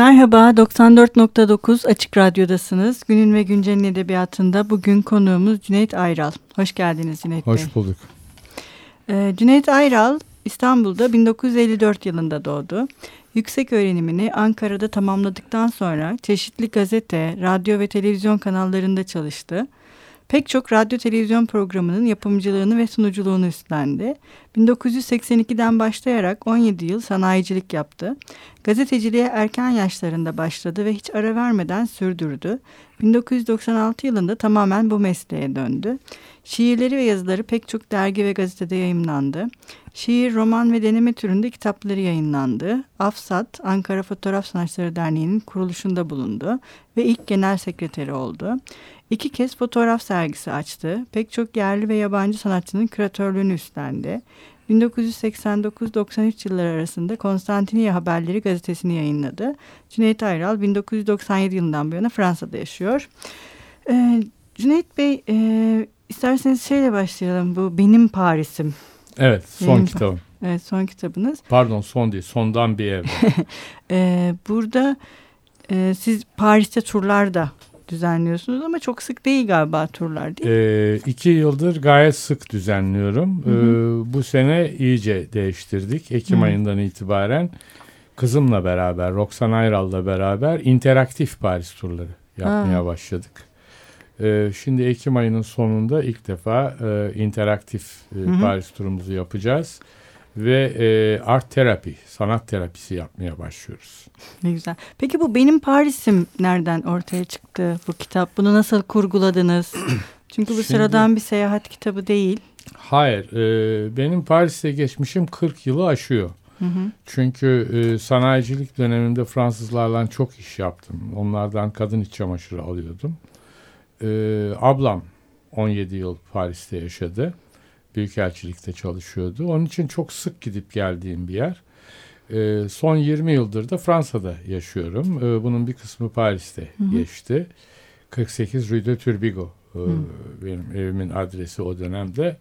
Merhaba, 94.9 Açık Radyo'dasınız. Günün ve Güncel'in edebiyatında bugün konuğumuz Cüneyt Ayral. Hoş geldiniz Cüneyt Hoş Bey. Hoş bulduk. Ee, Cüneyt Ayral İstanbul'da 1954 yılında doğdu. Yüksek öğrenimini Ankara'da tamamladıktan sonra çeşitli gazete, radyo ve televizyon kanallarında çalıştı. Pek çok radyo televizyon programının yapımcılığını ve sunuculuğunu üstlendi. 1982'den başlayarak 17 yıl sanayicilik yaptı. Gazeteciliğe erken yaşlarında başladı ve hiç ara vermeden sürdürdü. 1996 yılında tamamen bu mesleğe döndü. Şiirleri ve yazıları pek çok dergi ve gazetede yayımlandı. Şiir, roman ve deneme türünde kitapları yayınlandı. Afsat, Ankara Fotoğraf Sanatçıları Derneği'nin kuruluşunda bulundu ve ilk genel sekreteri oldu. İki kez fotoğraf sergisi açtı. Pek çok yerli ve yabancı sanatçının küratörlüğünü üstlendi. 1989-93 yılları arasında Konstantiniye Haberleri gazetesini yayınladı. Cüneyt Ayral 1997 yılından bu yana Fransa'da yaşıyor. Ee, Cüneyt Bey e, isterseniz şeyle başlayalım bu Benim Paris'im. Evet son Benim, kitabım. Evet son kitabınız. Pardon son değil sondan bir ev. ee, burada e, siz Paris'te turlar da düzenliyorsunuz ama çok sık değil galiba turlar değil mi? Ee, iki yıldır gayet sık düzenliyorum. Hı hı. Ee, bu sene iyice değiştirdik. Ekim hı. ayından itibaren kızımla beraber, Roxan Ayral'la beraber interaktif Paris turları yapmaya ha. başladık. Ee, şimdi Ekim ayının sonunda ilk defa e, interaktif e, hı hı. Paris turumuzu yapacağız ve e, art terapi, sanat terapisi yapmaya başlıyoruz. Ne güzel. Peki bu Benim Paris'im nereden ortaya çıktı bu kitap? Bunu nasıl kurguladınız? Çünkü bu Şimdi, sıradan bir seyahat kitabı değil. Hayır, e, benim Paris'te geçmişim 40 yılı aşıyor. Hı hı. Çünkü e, sanayicilik döneminde Fransızlarla çok iş yaptım. Onlardan kadın iç çamaşırı alıyordum. E, ablam 17 yıl Paris'te yaşadı. Büyükelçilikte çalışıyordu. Onun için çok sık gidip geldiğim bir yer. E, son 20 yıldır da Fransa'da yaşıyorum. E, bunun bir kısmı Paris'te hı hı. geçti. 48 Rue de Turbigo e, benim evimin adresi o dönemde.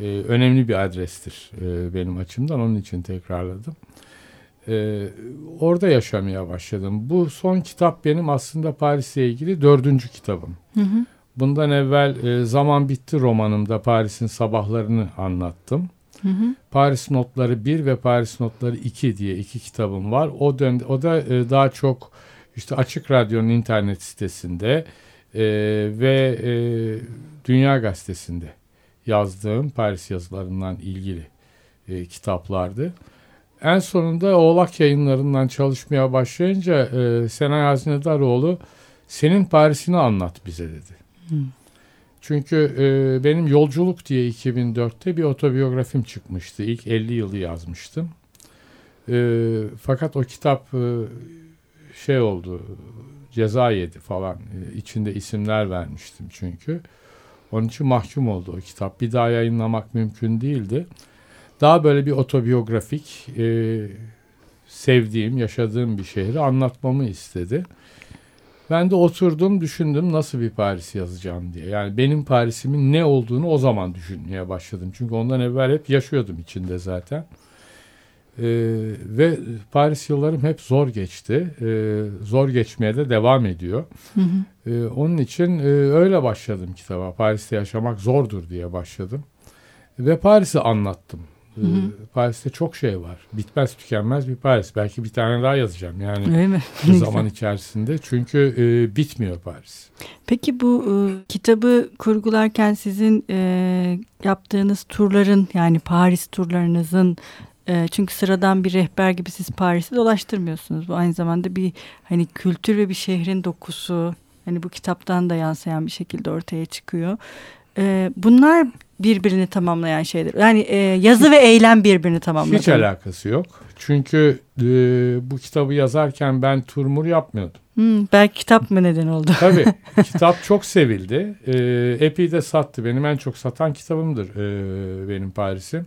E, önemli bir adrestir e, benim açımdan. Onun için tekrarladım. E, orada yaşamaya başladım. Bu son kitap benim aslında Paris'le ilgili dördüncü kitabım. Hı hı. Bundan evvel e, Zaman Bitti romanımda Paris'in sabahlarını anlattım. Hı hı. Paris Notları 1 ve Paris Notları 2 diye iki kitabım var. O dön o da e, daha çok işte Açık Radyo'nun internet sitesinde e, ve e, Dünya Gazetesi'nde yazdığım Paris yazılarından ilgili e, kitaplardı. En sonunda Oğlak yayınlarından çalışmaya başlayınca e, Senay Hazinedaroğlu senin Paris'ini anlat bize dedi. Çünkü e, benim Yolculuk diye 2004'te bir otobiyografim çıkmıştı. İlk 50 yılı yazmıştım. E, fakat o kitap e, şey oldu, ceza yedi falan. E, içinde isimler vermiştim çünkü. Onun için mahkum oldu o kitap. Bir daha yayınlamak mümkün değildi. Daha böyle bir otobiyografik, e, sevdiğim, yaşadığım bir şehri anlatmamı istedi. Ben de oturdum düşündüm nasıl bir Paris yazacağım diye. Yani benim Paris'imin ne olduğunu o zaman düşünmeye başladım. Çünkü ondan evvel hep yaşıyordum içinde zaten. Ee, ve Paris yıllarım hep zor geçti. Ee, zor geçmeye de devam ediyor. Hı hı. Ee, onun için e, öyle başladım kitaba. Paris'te yaşamak zordur diye başladım. Ve Paris'i anlattım. Hı hı. Ee, Paris'te çok şey var. Bitmez tükenmez bir Paris. Belki bir tane daha yazacağım yani Öyle mi? zaman içerisinde. Çünkü e, bitmiyor Paris. Peki bu e, kitabı kurgularken sizin e, yaptığınız turların yani Paris turlarınızın e, çünkü sıradan bir rehber gibi siz Paris'i dolaştırmıyorsunuz. Bu aynı zamanda bir hani kültür ve bir şehrin dokusu. Hani bu kitaptan da yansıyan bir şekilde ortaya çıkıyor. E, bunlar birbirini tamamlayan şeyler. Yani e, yazı ve eylem birbirini tamamlıyor. Hiç alakası yok. Çünkü e, bu kitabı yazarken ben turmur yapmıyordum. Hmm, belki kitap mı neden oldu? Tabii. kitap çok sevildi. E, epey de sattı. Benim en çok satan kitabımdır e, benim Paris'im.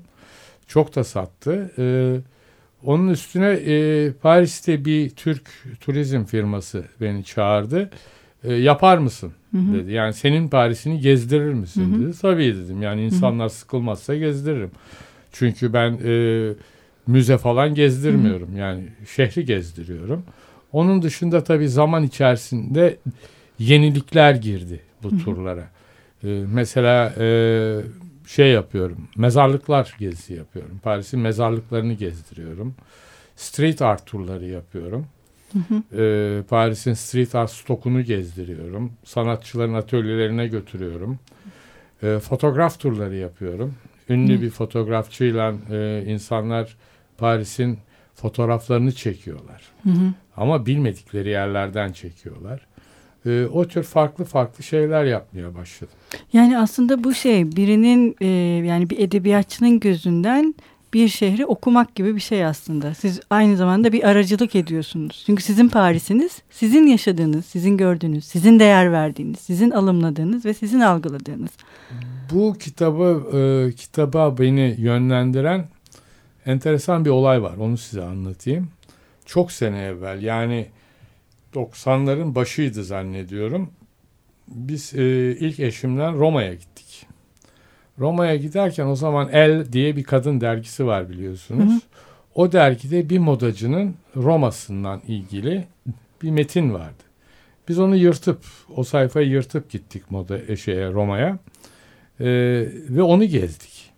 Çok da sattı. E, onun üstüne e, Paris'te bir Türk turizm firması beni çağırdı e, yapar mısın hı dedi. Yani senin Paris'ini gezdirir misin hı hı. dedi. Tabii dedim. Yani insanlar hı hı. sıkılmazsa gezdiririm. Çünkü ben e, müze falan gezdirmiyorum. Hı hı. Yani şehri gezdiriyorum. Onun dışında tabii zaman içerisinde yenilikler girdi bu turlara. Ee, mesela e, şey yapıyorum, mezarlıklar gezisi yapıyorum. Paris'in mezarlıklarını gezdiriyorum. Street art turları yapıyorum. Ee, Paris'in street art stokunu gezdiriyorum. Sanatçıların atölyelerine götürüyorum. Ee, fotoğraf turları yapıyorum. Ünlü Hı. bir fotoğrafçıyla e, insanlar Paris'in fotoğraflarını çekiyorlar. Hı hı. Ama bilmedikleri yerlerden çekiyorlar. Ee, o tür farklı farklı şeyler yapmaya başladım. Yani aslında bu şey birinin e, yani bir edebiyatçının gözünden bir şehri okumak gibi bir şey aslında. Siz aynı zamanda bir aracılık ediyorsunuz. Çünkü sizin Paris'iniz, sizin yaşadığınız, sizin gördüğünüz, sizin değer verdiğiniz, sizin alımladığınız ve sizin algıladığınız. Bu kitabı e, kitaba beni yönlendiren enteresan bir olay var. Onu size anlatayım. Çok sene evvel yani 90'ların başıydı zannediyorum. Biz e, ilk eşimden Roma'ya gittik. Roma'ya giderken o zaman El diye bir kadın dergisi var biliyorsunuz. Hı hı. O dergide bir modacının Roma'sından ilgili bir metin vardı. Biz onu yırtıp o sayfayı yırtıp gittik moda e, şeye Roma'ya. Ee, ve onu gezdik.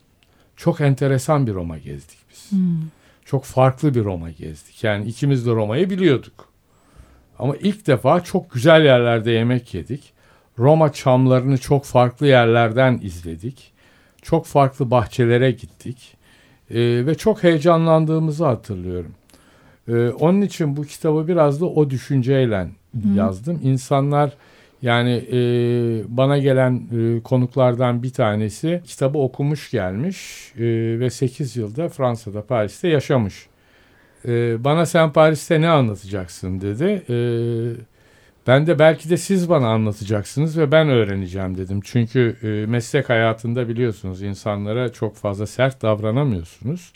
Çok enteresan bir Roma gezdik biz. Çok farklı bir Roma gezdik. Yani ikimiz de Roma'yı biliyorduk. Ama ilk defa çok güzel yerlerde yemek yedik. Roma çamlarını çok farklı yerlerden izledik. Çok farklı bahçelere gittik. Ee, ve çok heyecanlandığımızı hatırlıyorum. Ee, onun için bu kitabı biraz da o düşünceyle yazdım. İnsanlar yani e, bana gelen e, konuklardan bir tanesi kitabı okumuş gelmiş e, ve 8 yılda Fransa'da Paris'te yaşamış. E, bana sen Paris'te ne anlatacaksın dedi. E, ben de belki de siz bana anlatacaksınız ve ben öğreneceğim dedim. Çünkü e, meslek hayatında biliyorsunuz insanlara çok fazla sert davranamıyorsunuz.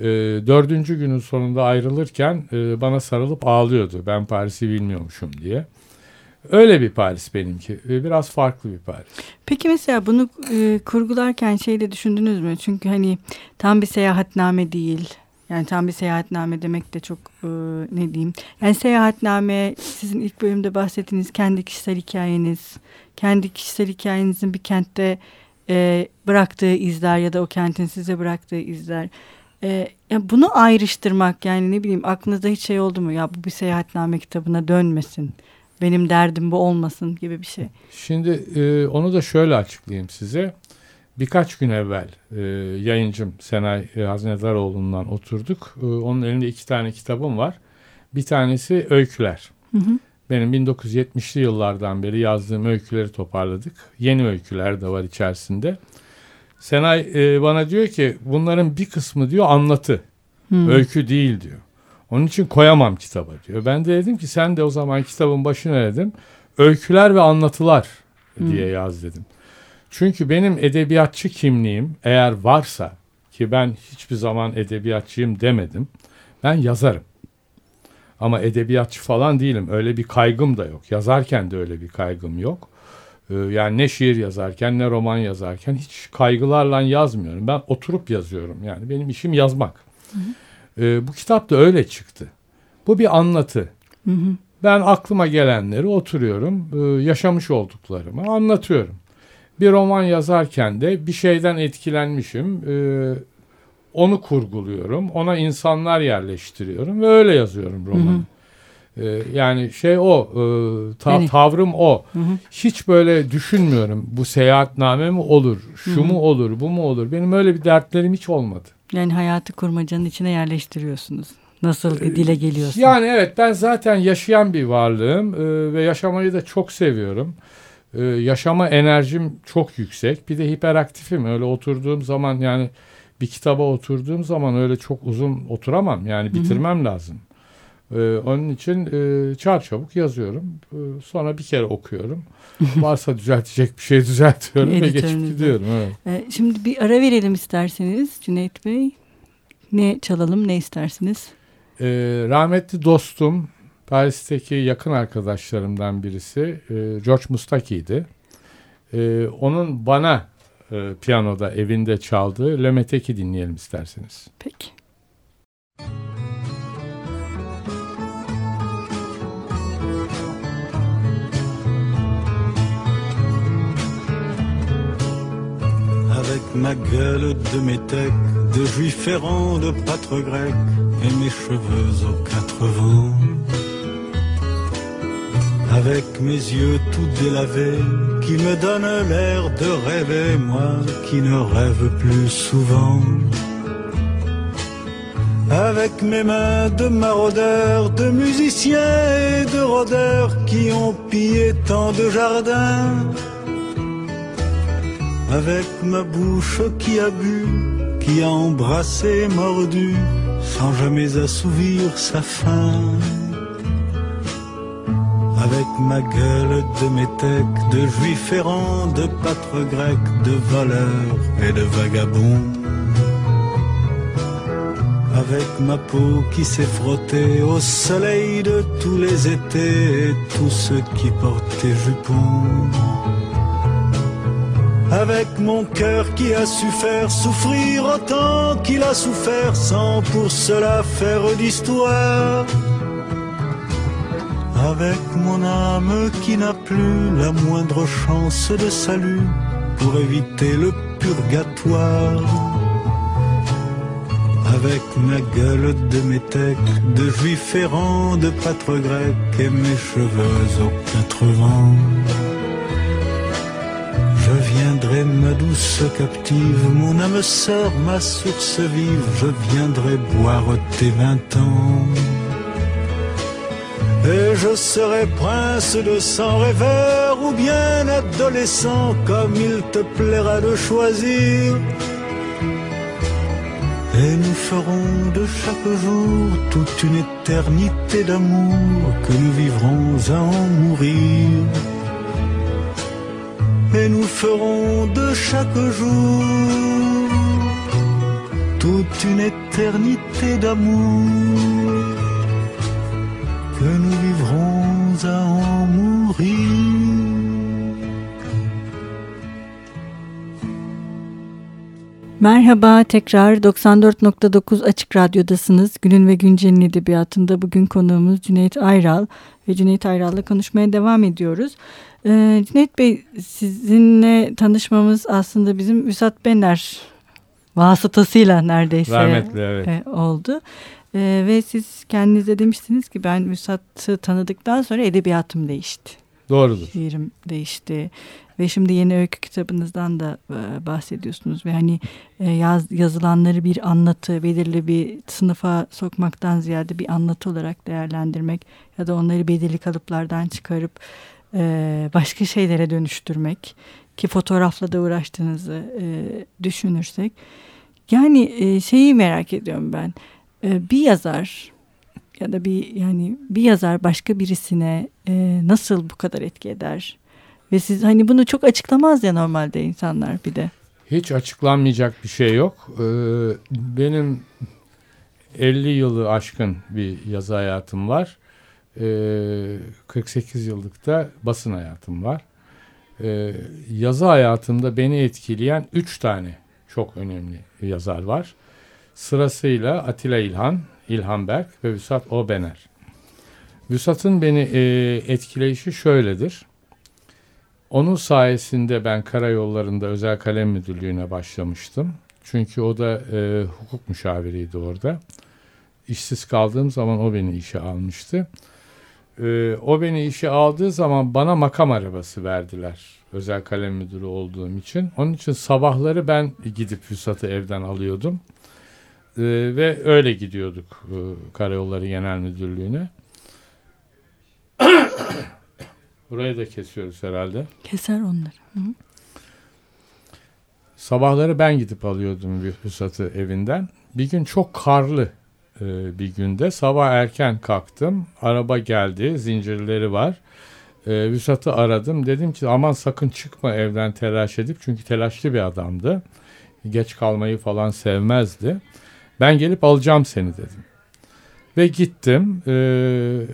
E, dördüncü günün sonunda ayrılırken e, bana sarılıp ağlıyordu. Ben Paris'i bilmiyormuşum diye. Öyle bir Paris benimki. E, biraz farklı bir Paris. Peki mesela bunu e, kurgularken şey de düşündünüz mü? Çünkü hani tam bir seyahatname değil. Yani tam bir seyahatname demek de çok e, ne diyeyim. Yani seyahatname sizin ilk bölümde bahsettiğiniz kendi kişisel hikayeniz. Kendi kişisel hikayenizin bir kentte e, bıraktığı izler ya da o kentin size bıraktığı izler. E, ya bunu ayrıştırmak yani ne bileyim aklınızda hiç şey oldu mu? Ya bu bir seyahatname kitabına dönmesin. Benim derdim bu olmasın gibi bir şey. Şimdi e, onu da şöyle açıklayayım size. Birkaç gün evvel e, yayıncım Senay e, Haznedaroğlu'ndan oturduk. E, onun elinde iki tane kitabım var. Bir tanesi Öyküler. Hı hı. Benim 1970'li yıllardan beri yazdığım öyküleri toparladık. Yeni öyküler de var içerisinde. Senay e, bana diyor ki bunların bir kısmı diyor anlatı. Hı. Öykü değil diyor. Onun için koyamam kitaba diyor. Ben de dedim ki sen de o zaman kitabın başına dedim. Öyküler ve anlatılar diye yaz dedim. Çünkü benim edebiyatçı kimliğim eğer varsa ki ben hiçbir zaman edebiyatçıyım demedim. Ben yazarım. Ama edebiyatçı falan değilim. Öyle bir kaygım da yok. Yazarken de öyle bir kaygım yok. Ee, yani ne şiir yazarken ne roman yazarken hiç kaygılarla yazmıyorum. Ben oturup yazıyorum. Yani benim işim yazmak. Ee, bu kitap da öyle çıktı. Bu bir anlatı. Hı hı. Ben aklıma gelenleri oturuyorum, e, yaşamış olduklarımı anlatıyorum. Bir roman yazarken de bir şeyden etkilenmişim, e, onu kurguluyorum, ona insanlar yerleştiriyorum ve öyle yazıyorum romanı. E, Yani şey o, e, ta- Yani- tavrım o. Hı hı. Hiç böyle düşünmüyorum. Bu seyahatname mi olur, şu mu olur, bu mu olur? Benim öyle bir dertlerim hiç olmadı. Yani hayatı kurmacanın içine yerleştiriyorsunuz. Nasıl dile geliyorsa. Yani evet ben zaten yaşayan bir varlığım e, ve yaşamayı da çok seviyorum. E, yaşama enerjim çok yüksek. Bir de hiperaktifim. Öyle oturduğum zaman yani bir kitaba oturduğum zaman öyle çok uzun oturamam. Yani bitirmem lazım. E, onun için e, çarçabuk yazıyorum. E, sonra bir kere okuyorum. Varsa düzeltecek bir şey düzeltiyorum ve geçip gidiyorum. Evet. Ee, şimdi bir ara verelim isterseniz Cüneyt Bey. Ne çalalım ne istersiniz? Ee, rahmetli dostum Paris'teki yakın arkadaşlarımdan birisi e, George Mustaki'ydi. E, onun bana e, piyanoda evinde çaldığı Le Meteki dinleyelim isterseniz. Peki. Avec ma gueule de métèque, de juif errant, de pâtre grec, et mes cheveux aux quatre vents. Avec mes yeux tout délavés, qui me donnent l'air de rêver, moi qui ne rêve plus souvent. Avec mes mains de maraudeurs, de musiciens et de rôdeurs qui ont pillé tant de jardins. Avec ma bouche qui a bu, qui a embrassé, mordu, sans jamais assouvir sa faim. Avec ma gueule de métèque, de juif errant, de pâtre grec, de voleur et de vagabond. Avec ma peau qui s'est frottée au soleil de tous les étés et tous ceux qui portaient jupons. Avec mon cœur qui a su faire souffrir autant qu'il a souffert sans pour cela faire d'histoire. Avec mon âme qui n'a plus la moindre chance de salut pour éviter le purgatoire. Avec ma gueule de métèque, de juif errant, de pâtre grec et mes cheveux aux quatre vents. Je viendrai, ma douce captive, mon âme sœur, ma source vive, je viendrai boire tes vingt ans. Et je serai prince de sang rêveur ou bien adolescent, comme il te plaira de choisir. Et nous ferons de chaque jour toute une éternité d'amour que nous vivrons à en mourir. Et nous ferons de chaque jour toute une éternité d'amour à en mourir. Merhaba tekrar 94.9 Açık Radyo'dasınız. Günün ve Güncel'in edebiyatında bugün konuğumuz Cüneyt Ayral ve Cüneyt Ayral'la konuşmaya devam ediyoruz. Ee, Cüneyt Bey sizinle tanışmamız aslında bizim Üsat Bener vasıtasıyla neredeyse Rahmetli, evet. e, oldu. E, ve siz kendinize demiştiniz ki ben Üsad'ı tanıdıktan sonra edebiyatım değişti. Doğrudur. Şiirim değişti. Ve şimdi yeni öykü kitabınızdan da e, bahsediyorsunuz. Ve hani e, yaz, yazılanları bir anlatı, belirli bir sınıfa sokmaktan ziyade bir anlatı olarak değerlendirmek ya da onları belirli kalıplardan çıkarıp e, başka şeylere dönüştürmek ki fotoğrafla da uğraştığınızı düşünürsek. Yani şeyi merak ediyorum ben. E, bir yazar ya da bir yani bir yazar başka birisine e, nasıl bu kadar etki eder? Ve siz hani bunu çok açıklamaz ya normalde insanlar bir de. Hiç açıklanmayacak bir şey yok. Ee, benim 50 yılı aşkın bir yazı hayatım var. Ee, 48 yıllık da basın hayatım var. Ee, yazı hayatımda beni etkileyen 3 tane çok önemli yazar var. Sırasıyla Atilla İlhan, İlhan Berk ve Vüsat Obener. Vüsat'ın beni e, etkileyişi şöyledir. Onun sayesinde ben karayollarında özel kalem müdürlüğüne başlamıştım. Çünkü o da e, hukuk müşaviriydi orada. İşsiz kaldığım zaman o beni işe almıştı. E, o beni işe aldığı zaman bana makam arabası verdiler. Özel kalem müdürü olduğum için. Onun için sabahları ben gidip Vüsat'ı evden alıyordum. E, ve öyle gidiyorduk e, Karayolları Genel Müdürlüğü'ne. Burayı da kesiyoruz herhalde. Keser onları. Hı. Sabahları ben gidip alıyordum Vüsat'ı evinden. Bir gün çok karlı e, bir günde sabah erken kalktım. Araba geldi, zincirleri var. E, Vüsat'ı aradım. Dedim ki aman sakın çıkma evden telaş edip. Çünkü telaşlı bir adamdı. Geç kalmayı falan sevmezdi. Ben gelip alacağım seni dedim. Ve gittim. Eee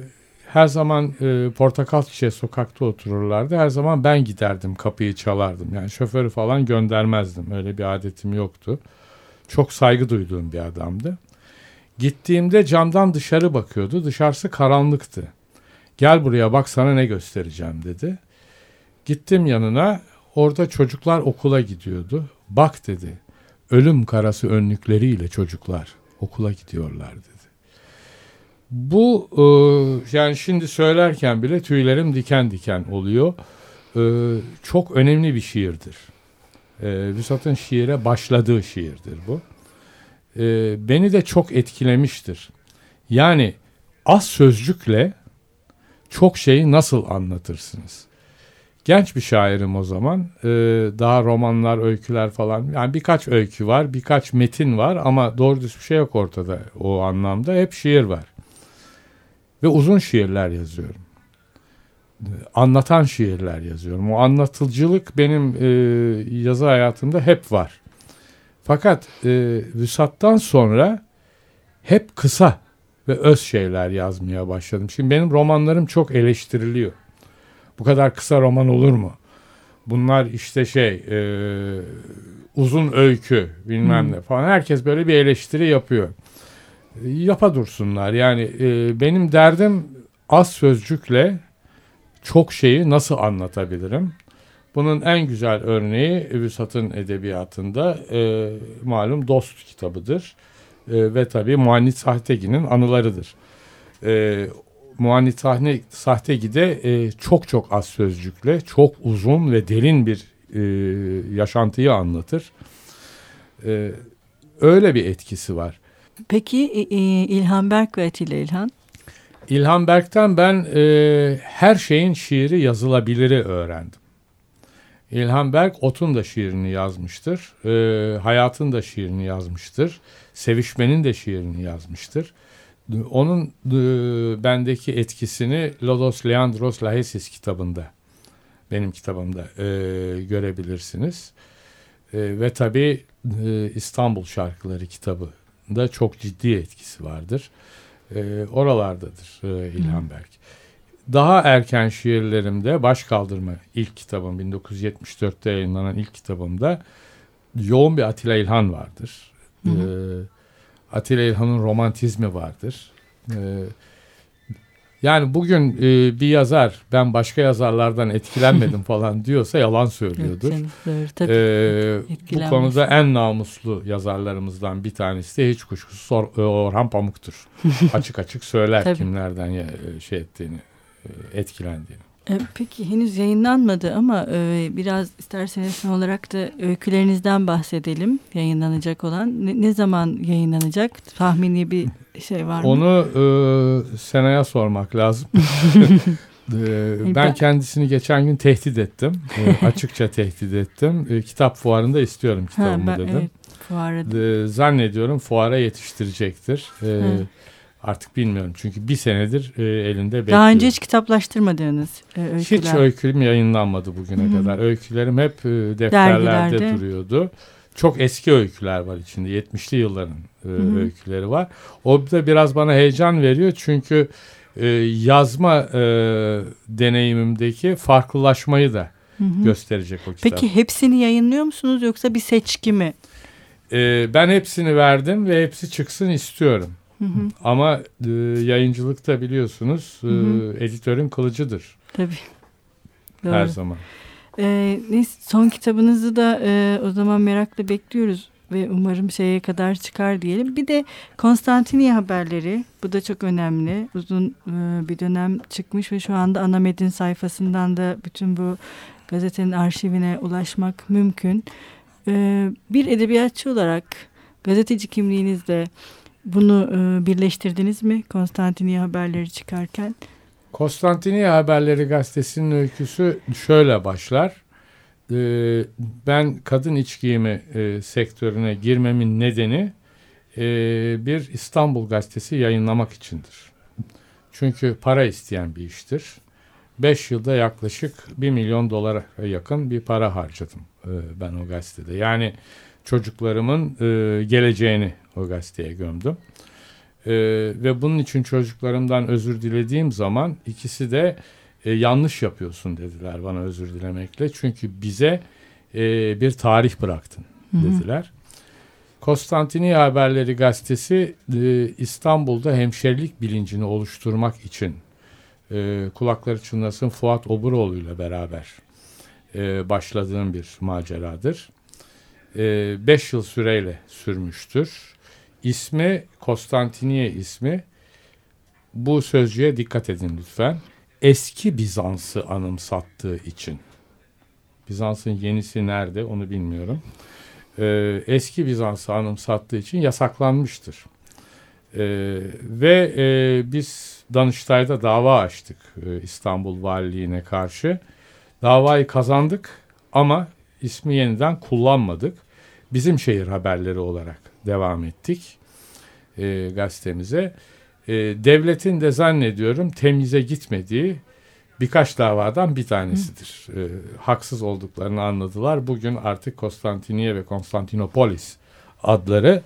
her zaman e, portakal çiçeği sokakta otururlardı. Her zaman ben giderdim kapıyı çalardım. Yani şoförü falan göndermezdim. Öyle bir adetim yoktu. Çok saygı duyduğum bir adamdı. Gittiğimde camdan dışarı bakıyordu. Dışarısı karanlıktı. Gel buraya bak sana ne göstereceğim dedi. Gittim yanına. orada çocuklar okula gidiyordu. Bak dedi ölüm karası önlükleriyle çocuklar okula gidiyorlar dedi. Bu e, yani şimdi söylerken bile tüylerim diken diken oluyor. E, çok önemli bir şiirdir. E, Vüsat'ın şiire başladığı şiirdir bu. E, beni de çok etkilemiştir. Yani az sözcükle çok şeyi nasıl anlatırsınız? Genç bir şairim o zaman. Ee, daha romanlar, öyküler falan. Yani birkaç öykü var, birkaç metin var ama doğru düz bir şey yok ortada o anlamda. Hep şiir var. Ve uzun şiirler yazıyorum. Anlatan şiirler yazıyorum. O anlatıcılık benim e, yazı hayatımda hep var. Fakat e, Vüsat'tan sonra hep kısa ve öz şeyler yazmaya başladım. Şimdi benim romanlarım çok eleştiriliyor. Bu kadar kısa roman olur mu? Bunlar işte şey e, uzun öykü bilmem hmm. ne falan. Herkes böyle bir eleştiri yapıyor. Yapa dursunlar. Yani e, benim derdim az sözcükle çok şeyi nasıl anlatabilirim? Bunun en güzel örneği Vüsat'ın edebiyatında e, malum Dost kitabıdır. E, ve tabii Muannit Sahtegi'nin anılarıdır. E, Muannit Sahne, Sahtegi'de e, çok çok az sözcükle, çok uzun ve derin bir e, yaşantıyı anlatır. E, öyle bir etkisi var. Peki İlhan Berk ve Atilla İlhan? İlhan Berk'ten ben e, her şeyin şiiri yazılabiliri öğrendim. İlhan Berk Ot'un da şiirini yazmıştır. E, Hayat'ın da şiirini yazmıştır. Sevişmenin de şiirini yazmıştır. Onun e, bendeki etkisini Lodos Leandros Lahesis kitabında, benim kitabımda e, görebilirsiniz. E, ve tabii e, İstanbul Şarkıları kitabı da çok ciddi etkisi vardır. E, oralardadır e, İlhan Berk. Daha erken şiirlerimde Baş Kaldırma ilk kitabım 1974'te yayınlanan ilk kitabımda yoğun bir Atilla İlhan vardır. Hı hı. E, Atilla İlhan'ın romantizmi vardır. Ee, yani bugün e, bir yazar ben başka yazarlardan etkilenmedim falan diyorsa yalan söylüyordur. Evet, tabii. Ee, bu konuda en namuslu yazarlarımızdan bir tanesi de hiç kuşkusuz e, Orhan Pamuk'tur. açık açık söyler kimlerden e, şey ettiğini, etkilendiğini. E, peki henüz yayınlanmadı ama e, biraz isterseniz son olarak da öykülerinizden bahsedelim yayınlanacak olan. Ne, ne zaman yayınlanacak? Tahmini bir şey var mı? Onu e, Sena'ya sormak lazım. e, ben kendisini geçen gün tehdit ettim. E, açıkça tehdit ettim. E, kitap fuarında istiyorum kitabımı ha, ben, dedim. Evet, fuarda. E, zannediyorum fuara yetiştirecektir. E, Artık bilmiyorum çünkü bir senedir e, elinde bekliyor. Daha önce hiç kitaplaştırmadığınız e, öyküler. Hiç öyküm yayınlanmadı bugüne Hı-hı. kadar. Öykülerim hep e, defterlerde Dergilerde. duruyordu. Çok eski öyküler var içinde. 70'li yılların e, öyküleri var. O da biraz bana heyecan veriyor çünkü e, yazma e, deneyimimdeki farklılaşmayı da Hı-hı. gösterecek o kitap. Peki hepsini yayınlıyor musunuz yoksa bir seçki mi? E, ben hepsini verdim ve hepsi çıksın istiyorum. Hı hı. Ama e, yayıncılıkta biliyorsunuz e, editörün kılıcıdır. Tabii. Doğru. Her zaman. Ee, son kitabınızı da e, o zaman merakla bekliyoruz ve umarım şeye kadar çıkar diyelim. Bir de Konstantiniye haberleri bu da çok önemli. Uzun e, bir dönem çıkmış ve şu anda ana medin sayfasından da bütün bu gazetenin arşivine ulaşmak mümkün. E, bir edebiyatçı olarak gazeteci kimliğinizde bunu e, birleştirdiniz mi Konstantiniye haberleri çıkarken? Konstantiniye Haberleri gazetesinin öyküsü şöyle başlar. Ee, ben kadın iç giyimi e, sektörüne girmemin nedeni e, bir İstanbul gazetesi yayınlamak içindir. Çünkü para isteyen bir iştir. Beş yılda yaklaşık bir milyon dolara yakın bir para harcadım e, ben o gazetede. Yani çocuklarımın e, geleceğini o gazeteye gömdüm. E, ve bunun için çocuklarımdan özür dilediğim zaman ikisi de e, yanlış yapıyorsun dediler bana özür dilemekle. Çünkü bize e, bir tarih bıraktın dediler. Konstantiniye Haberleri gazetesi e, İstanbul'da hemşerilik bilincini oluşturmak için e, kulakları çınlasın Fuat Oburoğlu ile beraber e, başladığım bir maceradır. 5 e, yıl süreyle sürmüştür. İsmi Konstantiniye ismi. Bu sözcüğe dikkat edin lütfen. Eski Bizans'ı anımsattığı için. Bizans'ın yenisi nerede onu bilmiyorum. Ee, eski Bizans'ı anımsattığı için yasaklanmıştır. Ee, ve e, biz Danıştay'da dava açtık e, İstanbul Valiliğine karşı. Davayı kazandık ama ismi yeniden kullanmadık. Bizim şehir haberleri olarak devam ettik e, gazetemize. E, devletin de zannediyorum temize gitmediği birkaç davadan bir tanesidir. E, haksız olduklarını anladılar. Bugün artık Konstantiniye ve Konstantinopolis adları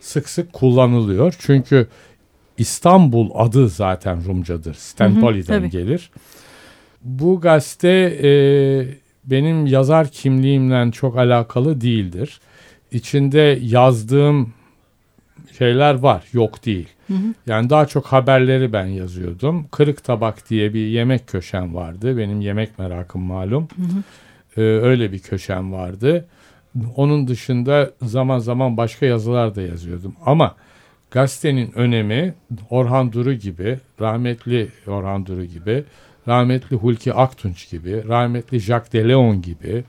sık sık kullanılıyor. Çünkü İstanbul adı zaten Rumcadır. Stenpoli'den gelir. Bu gazete e, benim yazar kimliğimle çok alakalı değildir. İçinde yazdığım şeyler var, yok değil. Hı hı. Yani daha çok haberleri ben yazıyordum. Kırık Tabak diye bir yemek köşem vardı. Benim yemek merakım malum. Hı hı. Ee, öyle bir köşem vardı. Onun dışında zaman zaman başka yazılar da yazıyordum. Ama gazetenin önemi Orhan Duru gibi, rahmetli Orhan Duru gibi, rahmetli Hulki Aktunç gibi, rahmetli Jacques de Leon gibi,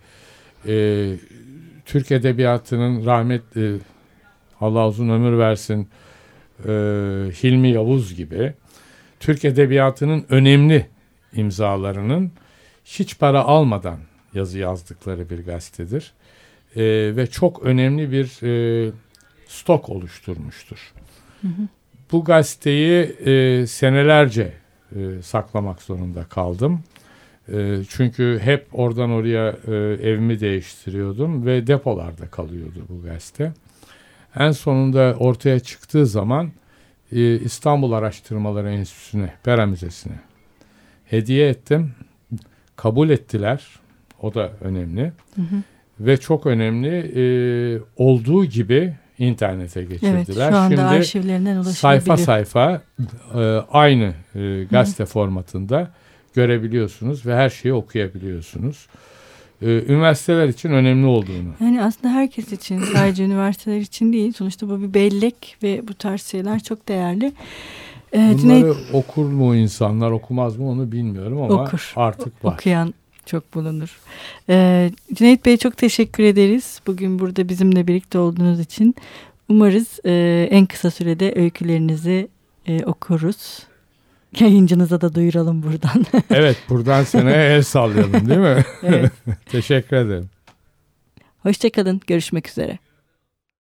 e, Türk Edebiyatı'nın rahmetli Allah uzun ömür versin e, Hilmi Yavuz gibi Türk Edebiyatı'nın önemli imzalarının hiç para almadan yazı yazdıkları bir gazetedir. E, ve çok önemli bir e, stok oluşturmuştur. Hı hı. Bu gazeteyi e, senelerce e, saklamak zorunda kaldım. E, çünkü hep oradan oraya e, evimi değiştiriyordum ve depolarda kalıyordu bu gazete. En sonunda ortaya çıktığı zaman e, İstanbul Araştırmaları Enstitüsü'ne, Pera Müzesi'ne hediye ettim. Kabul ettiler. O da önemli. Hı hı. Ve çok önemli e, olduğu gibi internete geçirdiler. Evet, şu anda Şimdi arşivlerinden sayfa sayfa e, aynı e, gazete hı formatında görebiliyorsunuz ve her şeyi okuyabiliyorsunuz. E, üniversiteler için önemli olduğunu. Yani aslında herkes için sadece üniversiteler için değil. Sonuçta bu bir bellek ve bu tarz şeyler çok değerli. Bunları Cüneyt, okur mu insanlar okumaz mı onu bilmiyorum ama okur, artık var. Okuyan çok bulunur. Ee, Cüneyt Bey çok teşekkür ederiz. Bugün burada bizimle birlikte olduğunuz için. Umarız e, en kısa sürede öykülerinizi e, okuruz. Yayıncınıza da duyuralım buradan. evet buradan seneye el sallayalım değil mi? evet. Teşekkür ederim. Hoşçakalın. Görüşmek üzere.